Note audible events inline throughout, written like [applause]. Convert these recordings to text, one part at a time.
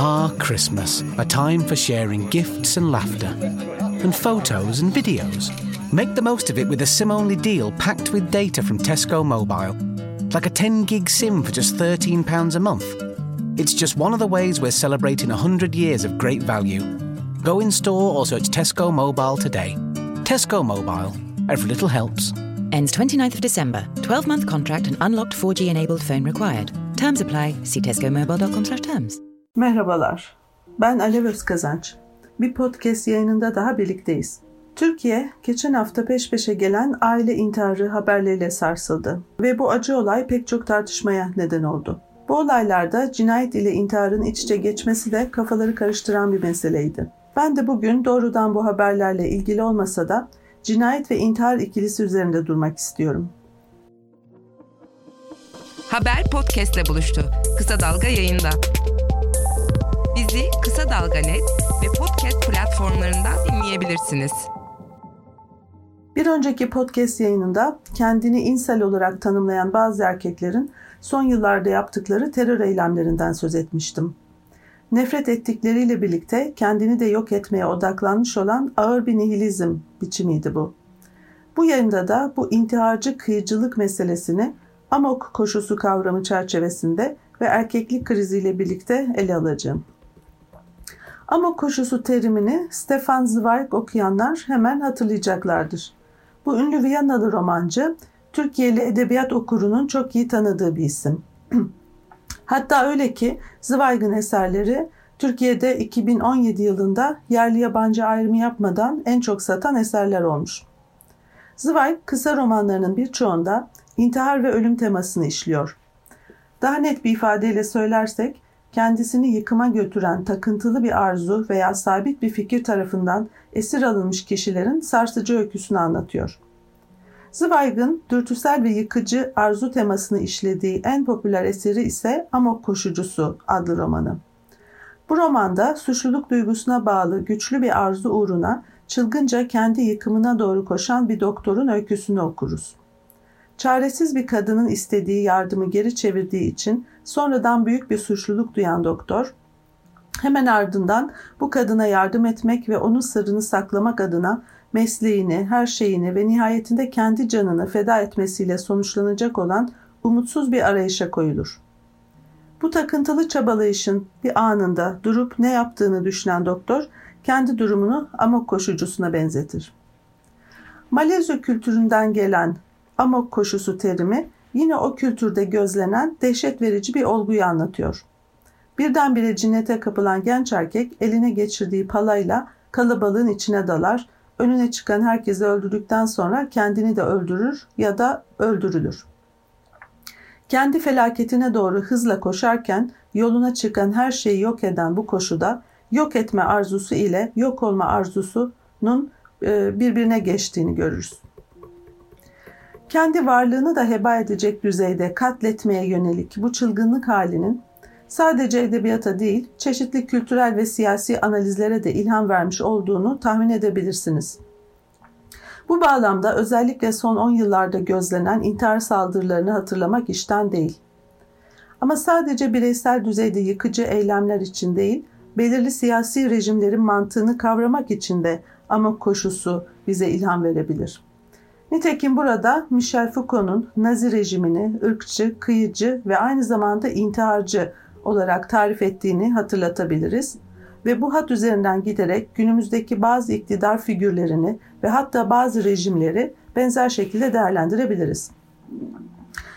Ah, Christmas, a time for sharing gifts and laughter, and photos and videos. Make the most of it with a SIM only deal packed with data from Tesco Mobile. Like a 10 gig SIM for just £13 a month. It's just one of the ways we're celebrating 100 years of great value. Go in store or search Tesco Mobile today. Tesco Mobile. Every little helps. Ends 29th of December. 12 month contract and unlocked 4G enabled phone required. Terms apply. See tescomobile.com slash terms. Merhabalar. Ben Alev Özkazanç. Bir podcast yayınında daha birlikteyiz. Türkiye geçen hafta peş peşe gelen aile intiharı haberleriyle sarsıldı ve bu acı olay pek çok tartışmaya neden oldu. Bu olaylarda cinayet ile intiharın iç içe geçmesi de kafaları karıştıran bir meseleydi. Ben de bugün doğrudan bu haberlerle ilgili olmasa da cinayet ve intihar ikilisi üzerinde durmak istiyorum. Haber podcastle buluştu. Kısa Dalga yayında. Bizi Kısa Dalga Net ve podcast platformlarından dinleyebilirsiniz. Bir önceki podcast yayınında kendini insel olarak tanımlayan bazı erkeklerin son yıllarda yaptıkları terör eylemlerinden söz etmiştim. Nefret ettikleriyle birlikte kendini de yok etmeye odaklanmış olan ağır bir nihilizm biçimiydi bu. Bu yayında da bu intiharcı kıyıcılık meselesini amok koşusu kavramı çerçevesinde ve erkeklik kriziyle birlikte ele alacağım. Amok koşusu terimini Stefan Zweig okuyanlar hemen hatırlayacaklardır. Bu ünlü Viyanalı romancı Türkiye'li edebiyat okurunun çok iyi tanıdığı bir isim. [clears throat] Hatta öyle ki Zweig'in eserleri Türkiye'de 2017 yılında yerli yabancı ayrımı yapmadan en çok satan eserler olmuş. Zweig kısa romanlarının birçoğunda intihar ve ölüm temasını işliyor. Daha net bir ifadeyle söylersek, kendisini yıkıma götüren takıntılı bir arzu veya sabit bir fikir tarafından esir alınmış kişilerin sarsıcı öyküsünü anlatıyor. Zweig'ın dürtüsel ve yıkıcı arzu temasını işlediği en popüler eseri ise Amok Koşucusu adlı romanı. Bu romanda suçluluk duygusuna bağlı güçlü bir arzu uğruna çılgınca kendi yıkımına doğru koşan bir doktorun öyküsünü okuruz. Çaresiz bir kadının istediği yardımı geri çevirdiği için sonradan büyük bir suçluluk duyan doktor, hemen ardından bu kadına yardım etmek ve onun sırrını saklamak adına mesleğini, her şeyini ve nihayetinde kendi canını feda etmesiyle sonuçlanacak olan umutsuz bir arayışa koyulur. Bu takıntılı çabalayışın bir anında durup ne yaptığını düşünen doktor kendi durumunu amok koşucusuna benzetir. Malezya kültüründen gelen amok koşusu terimi yine o kültürde gözlenen dehşet verici bir olguyu anlatıyor. Birdenbire cinnete kapılan genç erkek eline geçirdiği palayla kalabalığın içine dalar, önüne çıkan herkesi öldürdükten sonra kendini de öldürür ya da öldürülür. Kendi felaketine doğru hızla koşarken yoluna çıkan her şeyi yok eden bu koşuda yok etme arzusu ile yok olma arzusunun e, birbirine geçtiğini görürüz. Kendi varlığını da heba edecek düzeyde katletmeye yönelik bu çılgınlık halinin sadece edebiyata değil, çeşitli kültürel ve siyasi analizlere de ilham vermiş olduğunu tahmin edebilirsiniz. Bu bağlamda özellikle son 10 yıllarda gözlenen intihar saldırılarını hatırlamak işten değil. Ama sadece bireysel düzeyde yıkıcı eylemler için değil, belirli siyasi rejimlerin mantığını kavramak için de amok koşusu bize ilham verebilir. Nitekim burada Michel Foucault'un Nazi rejimini ırkçı, kıyıcı ve aynı zamanda intiharcı olarak tarif ettiğini hatırlatabiliriz ve bu hat üzerinden giderek günümüzdeki bazı iktidar figürlerini ve hatta bazı rejimleri benzer şekilde değerlendirebiliriz.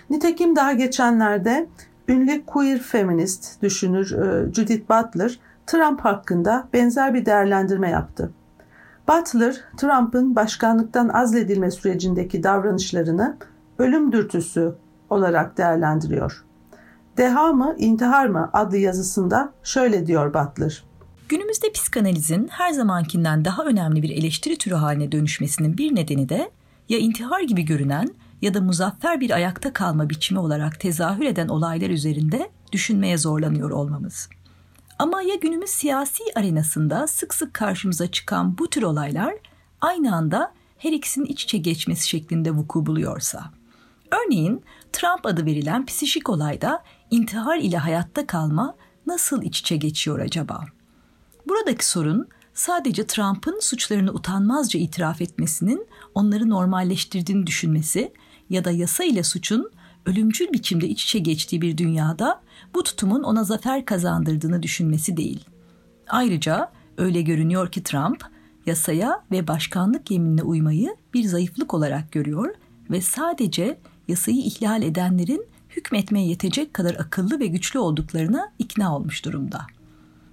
Nitekim daha geçenlerde ünlü queer feminist düşünür e, Judith Butler Trump hakkında benzer bir değerlendirme yaptı. Butler, Trump'ın başkanlıktan azledilme sürecindeki davranışlarını ölüm dürtüsü olarak değerlendiriyor. Deha mı, intihar mı adlı yazısında şöyle diyor Butler. Günümüzde psikanalizin her zamankinden daha önemli bir eleştiri türü haline dönüşmesinin bir nedeni de ya intihar gibi görünen ya da muzaffer bir ayakta kalma biçimi olarak tezahür eden olaylar üzerinde düşünmeye zorlanıyor olmamız. Ama ya günümüz siyasi arenasında sık sık karşımıza çıkan bu tür olaylar aynı anda her ikisinin iç içe geçmesi şeklinde vuku buluyorsa. Örneğin Trump adı verilen psişik olayda intihar ile hayatta kalma nasıl iç içe geçiyor acaba? Buradaki sorun sadece Trump'ın suçlarını utanmazca itiraf etmesinin onları normalleştirdiğini düşünmesi ya da yasa ile suçun ölümcül biçimde iç içe geçtiği bir dünyada bu tutumun ona zafer kazandırdığını düşünmesi değil. Ayrıca öyle görünüyor ki Trump yasaya ve başkanlık yeminine uymayı bir zayıflık olarak görüyor ve sadece yasayı ihlal edenlerin hükmetmeye yetecek kadar akıllı ve güçlü olduklarına ikna olmuş durumda.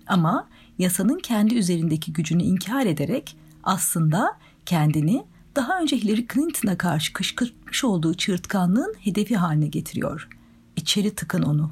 Ama yasanın kendi üzerindeki gücünü inkar ederek aslında kendini daha önce Hillary Clinton'a karşı kışkırtmış olduğu çığırtkanlığın hedefi haline getiriyor. İçeri tıkın onu.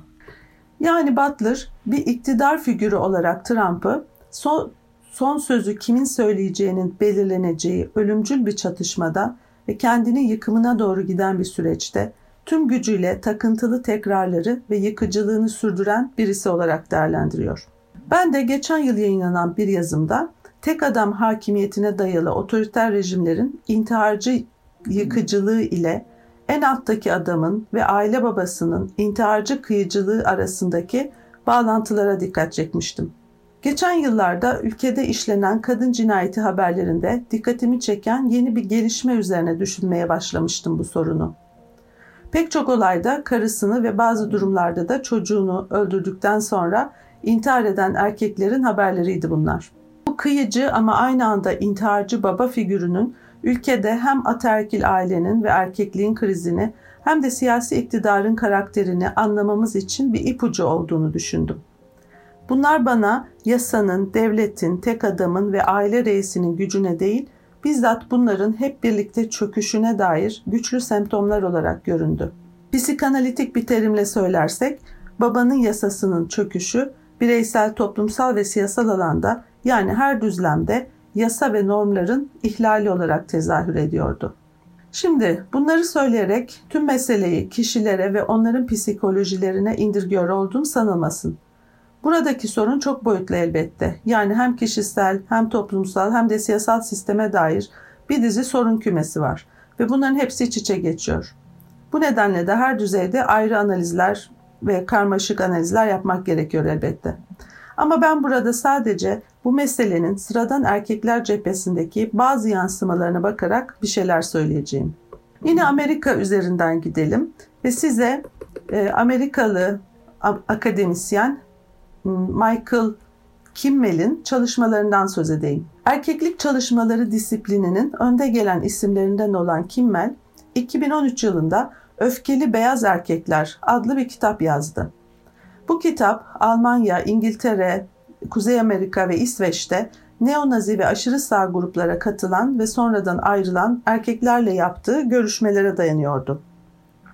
Yani Butler bir iktidar figürü olarak Trump'ı son, son sözü kimin söyleyeceğinin belirleneceği ölümcül bir çatışmada ve kendini yıkımına doğru giden bir süreçte tüm gücüyle takıntılı tekrarları ve yıkıcılığını sürdüren birisi olarak değerlendiriyor. Ben de geçen yıl yayınlanan bir yazımda tek adam hakimiyetine dayalı otoriter rejimlerin intiharcı yıkıcılığı ile en alttaki adamın ve aile babasının intiharcı kıyıcılığı arasındaki bağlantılara dikkat çekmiştim. Geçen yıllarda ülkede işlenen kadın cinayeti haberlerinde dikkatimi çeken yeni bir gelişme üzerine düşünmeye başlamıştım bu sorunu. Pek çok olayda karısını ve bazı durumlarda da çocuğunu öldürdükten sonra intihar eden erkeklerin haberleriydi bunlar. Kıyıcı ama aynı anda intiharcı baba figürünün ülkede hem ataerkil ailenin ve erkekliğin krizini hem de siyasi iktidarın karakterini anlamamız için bir ipucu olduğunu düşündüm. Bunlar bana yasanın, devletin, tek adamın ve aile reisinin gücüne değil, bizzat bunların hep birlikte çöküşüne dair güçlü semptomlar olarak göründü. Psikanalitik bir terimle söylersek, babanın yasasının çöküşü bireysel, toplumsal ve siyasal alanda yani her düzlemde yasa ve normların ihlali olarak tezahür ediyordu. Şimdi bunları söyleyerek tüm meseleyi kişilere ve onların psikolojilerine indirgiyor olduğum sanılmasın. Buradaki sorun çok boyutlu elbette. Yani hem kişisel hem toplumsal hem de siyasal sisteme dair bir dizi sorun kümesi var ve bunların hepsi iç içe geçiyor. Bu nedenle de her düzeyde ayrı analizler ve karmaşık analizler yapmak gerekiyor elbette. Ama ben burada sadece bu meselenin sıradan erkekler cephesindeki bazı yansımalarına bakarak bir şeyler söyleyeceğim. Yine Amerika üzerinden gidelim ve size e, Amerikalı akademisyen Michael Kimmel'in çalışmalarından söz edeyim. Erkeklik çalışmaları disiplininin önde gelen isimlerinden olan Kimmel, 2013 yılında Öfkeli Beyaz Erkekler adlı bir kitap yazdı. Bu kitap Almanya, İngiltere, Kuzey Amerika ve İsveç'te neonazi ve aşırı sağ gruplara katılan ve sonradan ayrılan erkeklerle yaptığı görüşmelere dayanıyordu.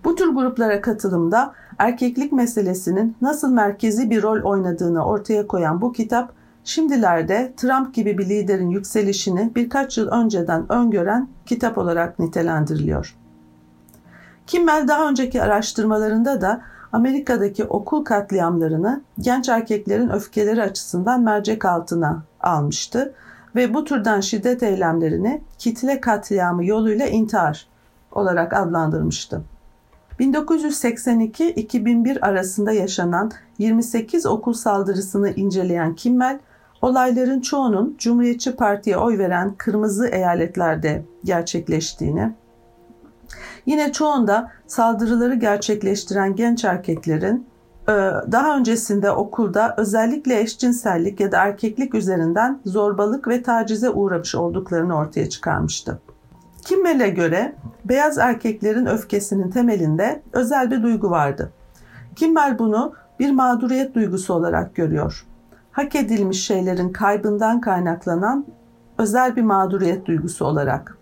Bu tür gruplara katılımda erkeklik meselesinin nasıl merkezi bir rol oynadığını ortaya koyan bu kitap, şimdilerde Trump gibi bir liderin yükselişini birkaç yıl önceden öngören kitap olarak nitelendiriliyor. Kimmel daha önceki araştırmalarında da Amerika'daki okul katliamlarını genç erkeklerin öfkeleri açısından mercek altına almıştı ve bu türden şiddet eylemlerini kitle katliamı yoluyla intihar olarak adlandırmıştı. 1982-2001 arasında yaşanan 28 okul saldırısını inceleyen Kimmel, olayların çoğunun Cumhuriyetçi Parti'ye oy veren kırmızı eyaletlerde gerçekleştiğini, yine çoğunda saldırıları gerçekleştiren genç erkeklerin e, daha öncesinde okulda özellikle eşcinsellik ya da erkeklik üzerinden zorbalık ve tacize uğramış olduklarını ortaya çıkarmıştı. Kimmel'e göre beyaz erkeklerin öfkesinin temelinde özel bir duygu vardı. Kimmel bunu bir mağduriyet duygusu olarak görüyor. Hak edilmiş şeylerin kaybından kaynaklanan özel bir mağduriyet duygusu olarak.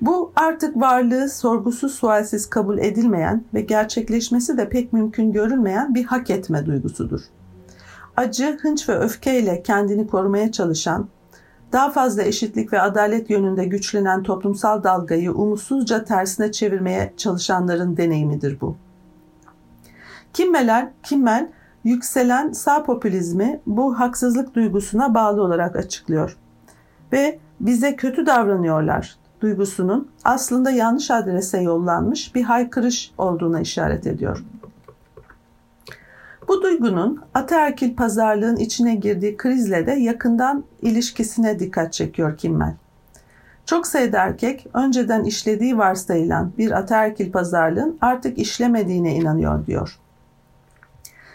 Bu artık varlığı sorgusuz sualsiz kabul edilmeyen ve gerçekleşmesi de pek mümkün görülmeyen bir hak etme duygusudur. Acı, hınç ve öfkeyle kendini korumaya çalışan, daha fazla eşitlik ve adalet yönünde güçlenen toplumsal dalgayı umutsuzca tersine çevirmeye çalışanların deneyimidir bu. Kimmel, Kimmel yükselen sağ popülizmi bu haksızlık duygusuna bağlı olarak açıklıyor. Ve bize kötü davranıyorlar duygusunun aslında yanlış adrese yollanmış bir haykırış olduğuna işaret ediyor. Bu duygunun ataerkil pazarlığın içine girdiği krizle de yakından ilişkisine dikkat çekiyor Kimmel. Çok sayıda erkek önceden işlediği varsayılan bir ataerkil pazarlığın artık işlemediğine inanıyor diyor.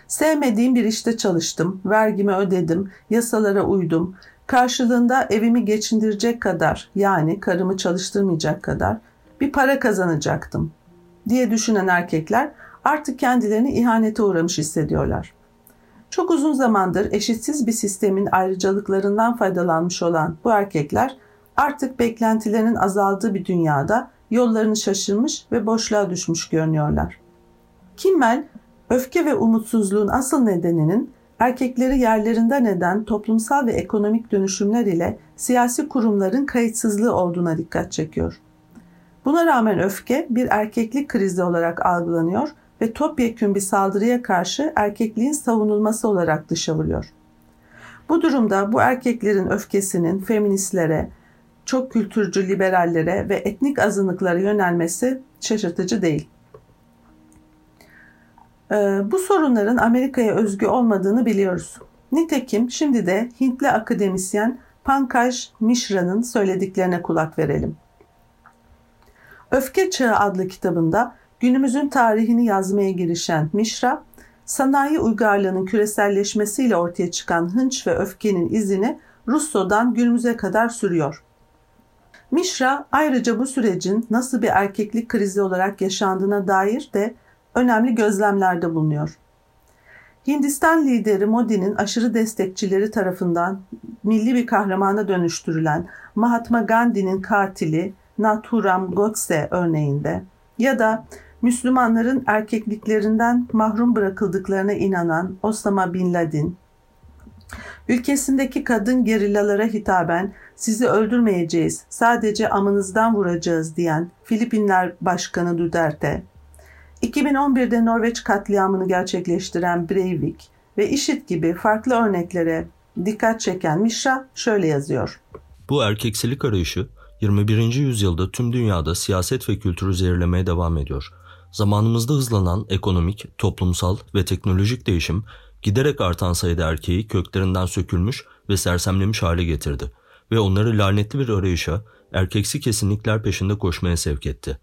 Sevmediğim bir işte çalıştım, vergimi ödedim, yasalara uydum, karşılığında evimi geçindirecek kadar yani karımı çalıştırmayacak kadar bir para kazanacaktım diye düşünen erkekler artık kendilerini ihanete uğramış hissediyorlar. Çok uzun zamandır eşitsiz bir sistemin ayrıcalıklarından faydalanmış olan bu erkekler artık beklentilerinin azaldığı bir dünyada yollarını şaşırmış ve boşluğa düşmüş görünüyorlar. Kimmel, öfke ve umutsuzluğun asıl nedeninin erkekleri yerlerinden eden toplumsal ve ekonomik dönüşümler ile siyasi kurumların kayıtsızlığı olduğuna dikkat çekiyor. Buna rağmen öfke bir erkeklik krizi olarak algılanıyor ve topyekün bir saldırıya karşı erkekliğin savunulması olarak dışa vuruyor. Bu durumda bu erkeklerin öfkesinin feministlere, çok kültürcü liberallere ve etnik azınlıklara yönelmesi şaşırtıcı değil. Ee, bu sorunların Amerika'ya özgü olmadığını biliyoruz. Nitekim şimdi de Hintli akademisyen Pankaj Mishra'nın söylediklerine kulak verelim. Öfke Çağı adlı kitabında günümüzün tarihini yazmaya girişen Mishra, sanayi uygarlığının küreselleşmesiyle ortaya çıkan hınç ve öfkenin izini Russo'dan günümüze kadar sürüyor. Mishra ayrıca bu sürecin nasıl bir erkeklik krizi olarak yaşandığına dair de önemli gözlemlerde bulunuyor. Hindistan lideri Modi'nin aşırı destekçileri tarafından milli bir kahramana dönüştürülen Mahatma Gandhi'nin katili Nathuram Godse örneğinde ya da Müslümanların erkekliklerinden mahrum bırakıldıklarına inanan Osama Bin Laden, ülkesindeki kadın gerillalara hitaben sizi öldürmeyeceğiz, sadece amınızdan vuracağız diyen Filipinler Başkanı Duterte, 2011'de Norveç katliamını gerçekleştiren Breivik ve IŞİD gibi farklı örneklere dikkat çeken Mishra şöyle yazıyor. Bu erkeksilik arayışı 21. yüzyılda tüm dünyada siyaset ve kültürü zehirlemeye devam ediyor. Zamanımızda hızlanan ekonomik, toplumsal ve teknolojik değişim giderek artan sayıda erkeği köklerinden sökülmüş ve sersemlemiş hale getirdi ve onları lanetli bir arayışa, erkeksi kesinlikler peşinde koşmaya sevk etti.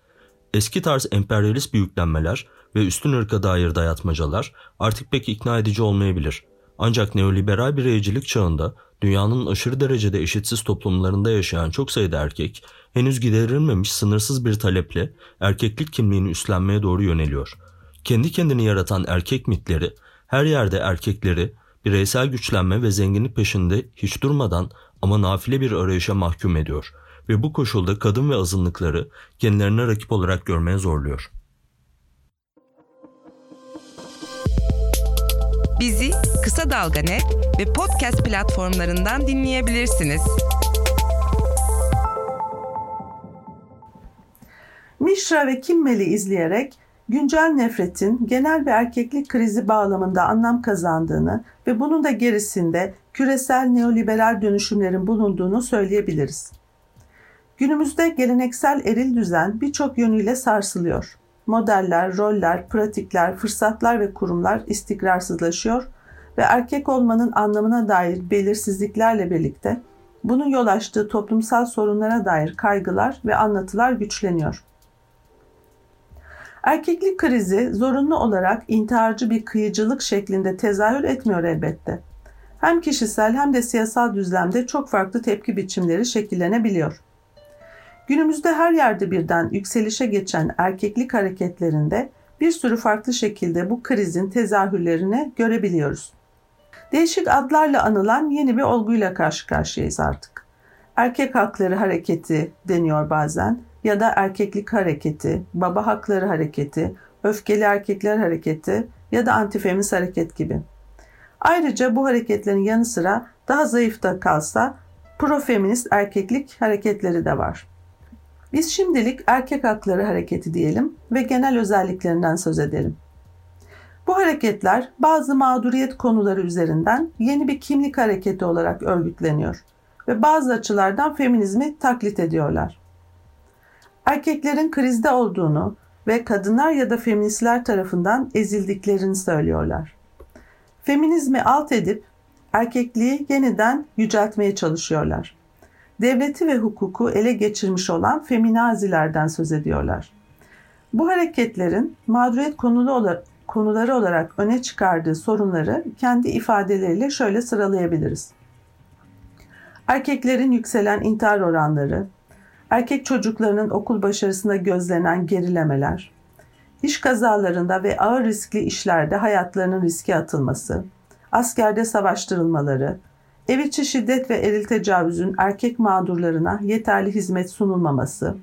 Eski tarz emperyalist büyüklenmeler ve üstün ırka dair dayatmacalar artık pek ikna edici olmayabilir. Ancak neoliberal bireycilik çağında dünyanın aşırı derecede eşitsiz toplumlarında yaşayan çok sayıda erkek henüz giderilmemiş sınırsız bir taleple erkeklik kimliğini üstlenmeye doğru yöneliyor. Kendi kendini yaratan erkek mitleri her yerde erkekleri bireysel güçlenme ve zenginlik peşinde hiç durmadan ama nafile bir arayışa mahkum ediyor ve bu koşulda kadın ve azınlıkları kendilerine rakip olarak görmeye zorluyor. Bizi Kısa Dalga Net ve podcast platformlarından dinleyebilirsiniz. Mishra ve Kimmel'i izleyerek güncel nefretin genel bir erkeklik krizi bağlamında anlam kazandığını ve bunun da gerisinde küresel neoliberal dönüşümlerin bulunduğunu söyleyebiliriz. Günümüzde geleneksel eril düzen birçok yönüyle sarsılıyor. Modeller, roller, pratikler, fırsatlar ve kurumlar istikrarsızlaşıyor ve erkek olmanın anlamına dair belirsizliklerle birlikte bunun yol açtığı toplumsal sorunlara dair kaygılar ve anlatılar güçleniyor. Erkeklik krizi zorunlu olarak intiharcı bir kıyıcılık şeklinde tezahür etmiyor elbette. Hem kişisel hem de siyasal düzlemde çok farklı tepki biçimleri şekillenebiliyor. Günümüzde her yerde birden yükselişe geçen erkeklik hareketlerinde bir sürü farklı şekilde bu krizin tezahürlerini görebiliyoruz. Değişik adlarla anılan yeni bir olguyla karşı karşıyayız artık. Erkek hakları hareketi deniyor bazen ya da erkeklik hareketi, baba hakları hareketi, öfkeli erkekler hareketi ya da antifeminist hareket gibi. Ayrıca bu hareketlerin yanı sıra daha zayıf da kalsa profeminist erkeklik hareketleri de var. Biz şimdilik erkek hakları hareketi diyelim ve genel özelliklerinden söz edelim. Bu hareketler bazı mağduriyet konuları üzerinden yeni bir kimlik hareketi olarak örgütleniyor ve bazı açılardan feminizmi taklit ediyorlar. Erkeklerin krizde olduğunu ve kadınlar ya da feministler tarafından ezildiklerini söylüyorlar. feminizmi alt edip erkekliği yeniden yüceltmeye çalışıyorlar. Devleti ve hukuku ele geçirmiş olan feminazilerden söz ediyorlar. Bu hareketlerin mağduriyet konulu olarak, konuları olarak öne çıkardığı sorunları kendi ifadeleriyle şöyle sıralayabiliriz. Erkeklerin yükselen intihar oranları, erkek çocuklarının okul başarısında gözlenen gerilemeler, iş kazalarında ve ağır riskli işlerde hayatlarının riske atılması, askerde savaştırılmaları, ev içi şiddet ve eril tecavüzün erkek mağdurlarına yeterli hizmet sunulmaması,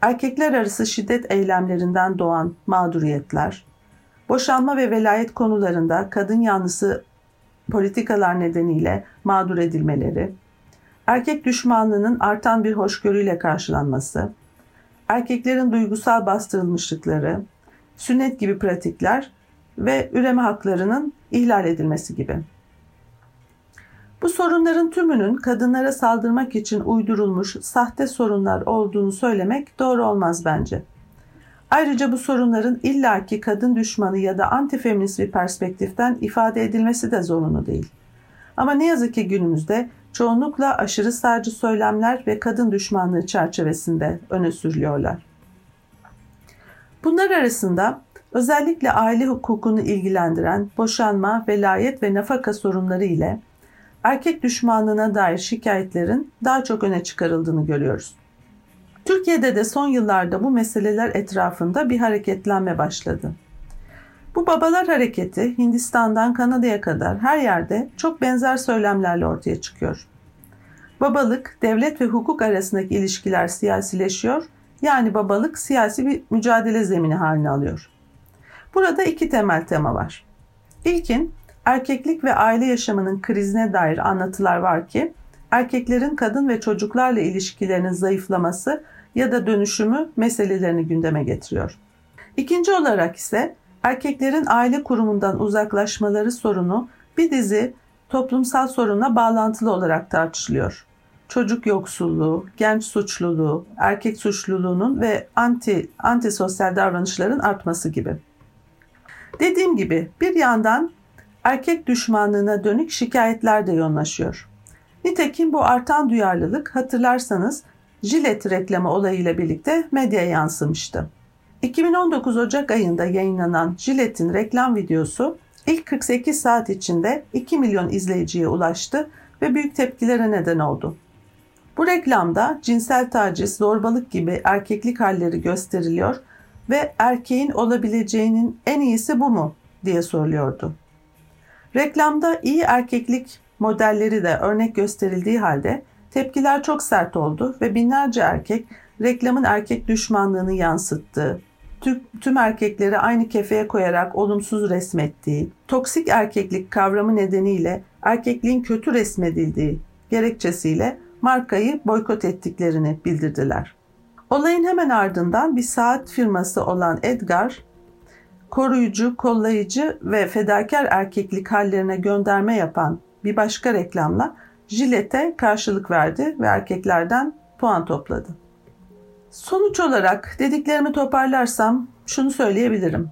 erkekler arası şiddet eylemlerinden doğan mağduriyetler, boşanma ve velayet konularında kadın yanlısı politikalar nedeniyle mağdur edilmeleri, erkek düşmanlığının artan bir hoşgörüyle karşılanması, erkeklerin duygusal bastırılmışlıkları, sünnet gibi pratikler ve üreme haklarının ihlal edilmesi gibi. Bu sorunların tümünün kadınlara saldırmak için uydurulmuş sahte sorunlar olduğunu söylemek doğru olmaz bence. Ayrıca bu sorunların illaki kadın düşmanı ya da antifeminist bir perspektiften ifade edilmesi de zorunlu değil. Ama ne yazık ki günümüzde çoğunlukla aşırı sağcı söylemler ve kadın düşmanlığı çerçevesinde öne sürülüyorlar. Bunlar arasında özellikle aile hukukunu ilgilendiren boşanma, velayet ve nafaka sorunları ile erkek düşmanlığına dair şikayetlerin daha çok öne çıkarıldığını görüyoruz. Türkiye'de de son yıllarda bu meseleler etrafında bir hareketlenme başladı. Bu babalar hareketi Hindistan'dan Kanada'ya kadar her yerde çok benzer söylemlerle ortaya çıkıyor. Babalık, devlet ve hukuk arasındaki ilişkiler siyasileşiyor, yani babalık siyasi bir mücadele zemini haline alıyor. Burada iki temel tema var. İlkin, erkeklik ve aile yaşamının krizine dair anlatılar var ki, erkeklerin kadın ve çocuklarla ilişkilerinin zayıflaması ya da dönüşümü meselelerini gündeme getiriyor. İkinci olarak ise erkeklerin aile kurumundan uzaklaşmaları sorunu bir dizi toplumsal sorunla bağlantılı olarak tartışılıyor. Çocuk yoksulluğu, genç suçluluğu, erkek suçluluğunun ve anti antisosyal davranışların artması gibi. Dediğim gibi bir yandan erkek düşmanlığına dönük şikayetler de yoğunlaşıyor. Nitekim bu artan duyarlılık hatırlarsanız Jilet reklamı olayıyla birlikte medyaya yansımıştı. 2019 Ocak ayında yayınlanan Gillette'in reklam videosu ilk 48 saat içinde 2 milyon izleyiciye ulaştı ve büyük tepkilere neden oldu. Bu reklamda cinsel taciz, zorbalık gibi erkeklik halleri gösteriliyor ve erkeğin olabileceğinin en iyisi bu mu diye soruluyordu. Reklamda iyi erkeklik modelleri de örnek gösterildiği halde tepkiler çok sert oldu ve binlerce erkek reklamın erkek düşmanlığını yansıttığı, tüm erkekleri aynı kefeye koyarak olumsuz resmettiği, toksik erkeklik kavramı nedeniyle erkekliğin kötü resmedildiği gerekçesiyle markayı boykot ettiklerini bildirdiler. Olayın hemen ardından bir saat firması olan Edgar, koruyucu, kollayıcı ve fedakar erkeklik hallerine gönderme yapan bir başka reklamla Jilete karşılık verdi ve erkeklerden puan topladı. Sonuç olarak dediklerimi toparlarsam şunu söyleyebilirim.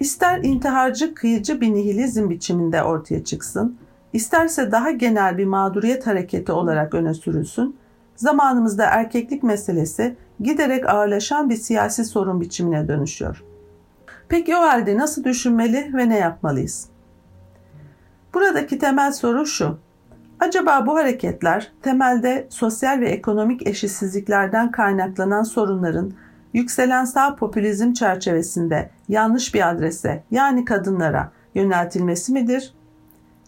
İster intiharcı kıyıcı bir nihilizm biçiminde ortaya çıksın, isterse daha genel bir mağduriyet hareketi olarak öne sürülsün, zamanımızda erkeklik meselesi giderek ağırlaşan bir siyasi sorun biçimine dönüşüyor. Peki o halde nasıl düşünmeli ve ne yapmalıyız? Buradaki temel soru şu. Acaba bu hareketler temelde sosyal ve ekonomik eşitsizliklerden kaynaklanan sorunların yükselen sağ popülizm çerçevesinde yanlış bir adrese yani kadınlara yöneltilmesi midir?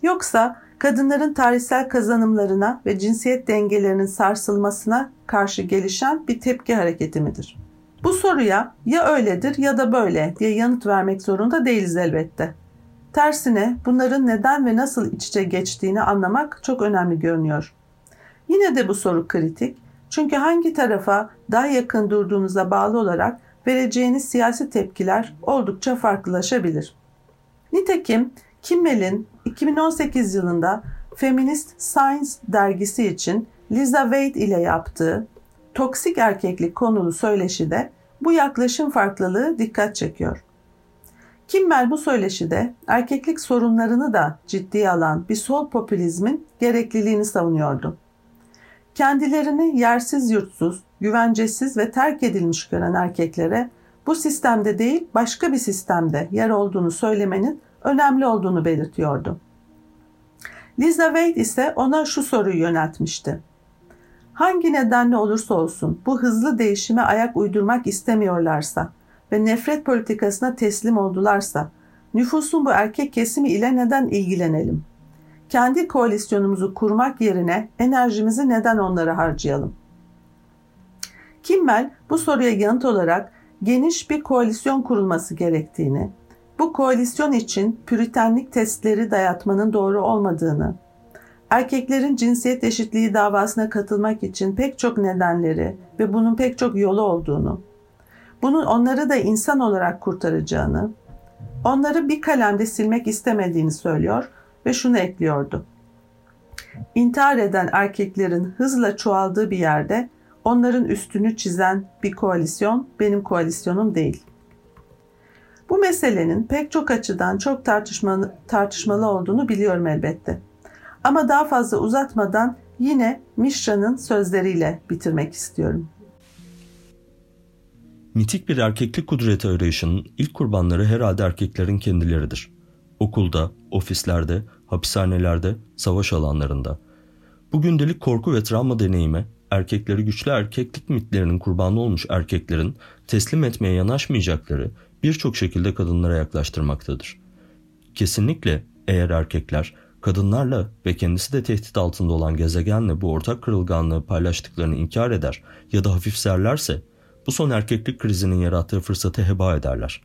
Yoksa kadınların tarihsel kazanımlarına ve cinsiyet dengelerinin sarsılmasına karşı gelişen bir tepki hareketi midir? Bu soruya ya öyledir ya da böyle diye yanıt vermek zorunda değiliz elbette. Tersine bunların neden ve nasıl iç içe geçtiğini anlamak çok önemli görünüyor. Yine de bu soru kritik çünkü hangi tarafa daha yakın durduğunuza bağlı olarak vereceğiniz siyasi tepkiler oldukça farklılaşabilir. Nitekim Kimmel'in 2018 yılında Feminist Science dergisi için Lisa Wade ile yaptığı toksik erkeklik konulu söyleşide bu yaklaşım farklılığı dikkat çekiyor. Kimmel bu söyleşide erkeklik sorunlarını da ciddiye alan bir sol popülizmin gerekliliğini savunuyordu. Kendilerini yersiz yurtsuz, güvencesiz ve terk edilmiş gören erkeklere bu sistemde değil başka bir sistemde yer olduğunu söylemenin önemli olduğunu belirtiyordu. Lisa Wade ise ona şu soruyu yöneltmişti. Hangi nedenle olursa olsun bu hızlı değişime ayak uydurmak istemiyorlarsa ve nefret politikasına teslim oldularsa nüfusun bu erkek kesimi ile neden ilgilenelim? Kendi koalisyonumuzu kurmak yerine enerjimizi neden onlara harcayalım? Kimmel bu soruya yanıt olarak geniş bir koalisyon kurulması gerektiğini, bu koalisyon için püritenlik testleri dayatmanın doğru olmadığını, erkeklerin cinsiyet eşitliği davasına katılmak için pek çok nedenleri ve bunun pek çok yolu olduğunu, bunun onları da insan olarak kurtaracağını, onları bir kalemde silmek istemediğini söylüyor ve şunu ekliyordu. İntihar eden erkeklerin hızla çoğaldığı bir yerde onların üstünü çizen bir koalisyon benim koalisyonum değil. Bu meselenin pek çok açıdan çok tartışmalı, tartışmalı olduğunu biliyorum elbette. Ama daha fazla uzatmadan yine Mişra'nın sözleriyle bitirmek istiyorum. Mitik bir erkeklik kudreti arayışının ilk kurbanları herhalde erkeklerin kendileridir. Okulda, ofislerde, hapishanelerde, savaş alanlarında. Bu gündelik korku ve travma deneyimi erkekleri güçlü erkeklik mitlerinin kurbanı olmuş erkeklerin teslim etmeye yanaşmayacakları birçok şekilde kadınlara yaklaştırmaktadır. Kesinlikle eğer erkekler kadınlarla ve kendisi de tehdit altında olan gezegenle bu ortak kırılganlığı paylaştıklarını inkar eder ya da hafifserlerse bu son erkeklik krizinin yarattığı fırsatı heba ederler.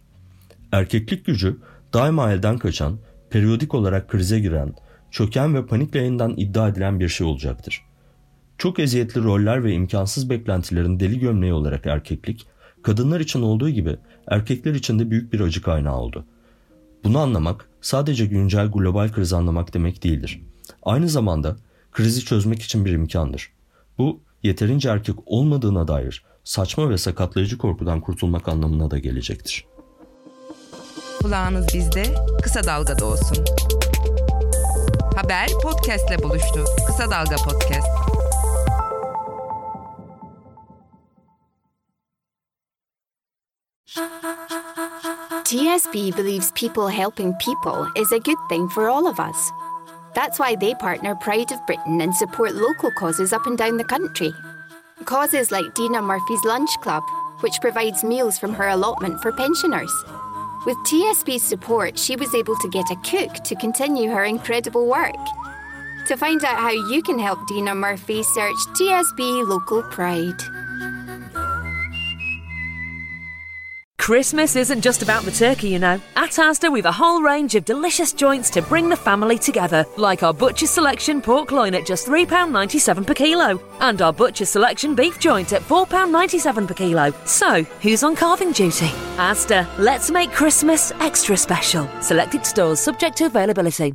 Erkeklik gücü daima elden kaçan, periyodik olarak krize giren, çöken ve panikle yeniden iddia edilen bir şey olacaktır. Çok eziyetli roller ve imkansız beklentilerin deli gömleği olarak erkeklik, kadınlar için olduğu gibi erkekler için de büyük bir acı kaynağı oldu. Bunu anlamak sadece güncel global krizi anlamak demek değildir. Aynı zamanda krizi çözmek için bir imkandır. Bu yeterince erkek olmadığına dair saçma ve sakatlayıcı korkudan kurtulmak anlamına da gelecektir. Kulağınız bizde, kısa dalgada olsun. Haber podcastle buluştu. Kısa Dalga Podcast. TSB believes people helping people is a good thing for all of us. That's why they partner Pride of Britain and support local causes up and down the country. Causes like Dina Murphy's Lunch Club, which provides meals from her allotment for pensioners. With TSB's support, she was able to get a cook to continue her incredible work. To find out how you can help Dina Murphy, search TSB Local Pride. Christmas isn't just about the turkey, you know. At Asda, we've a whole range of delicious joints to bring the family together, like our Butcher's Selection pork loin at just £3.97 per kilo, and our Butcher's Selection beef joint at £4.97 per kilo. So, who's on carving duty? Asda, let's make Christmas extra special. Selected stores subject to availability.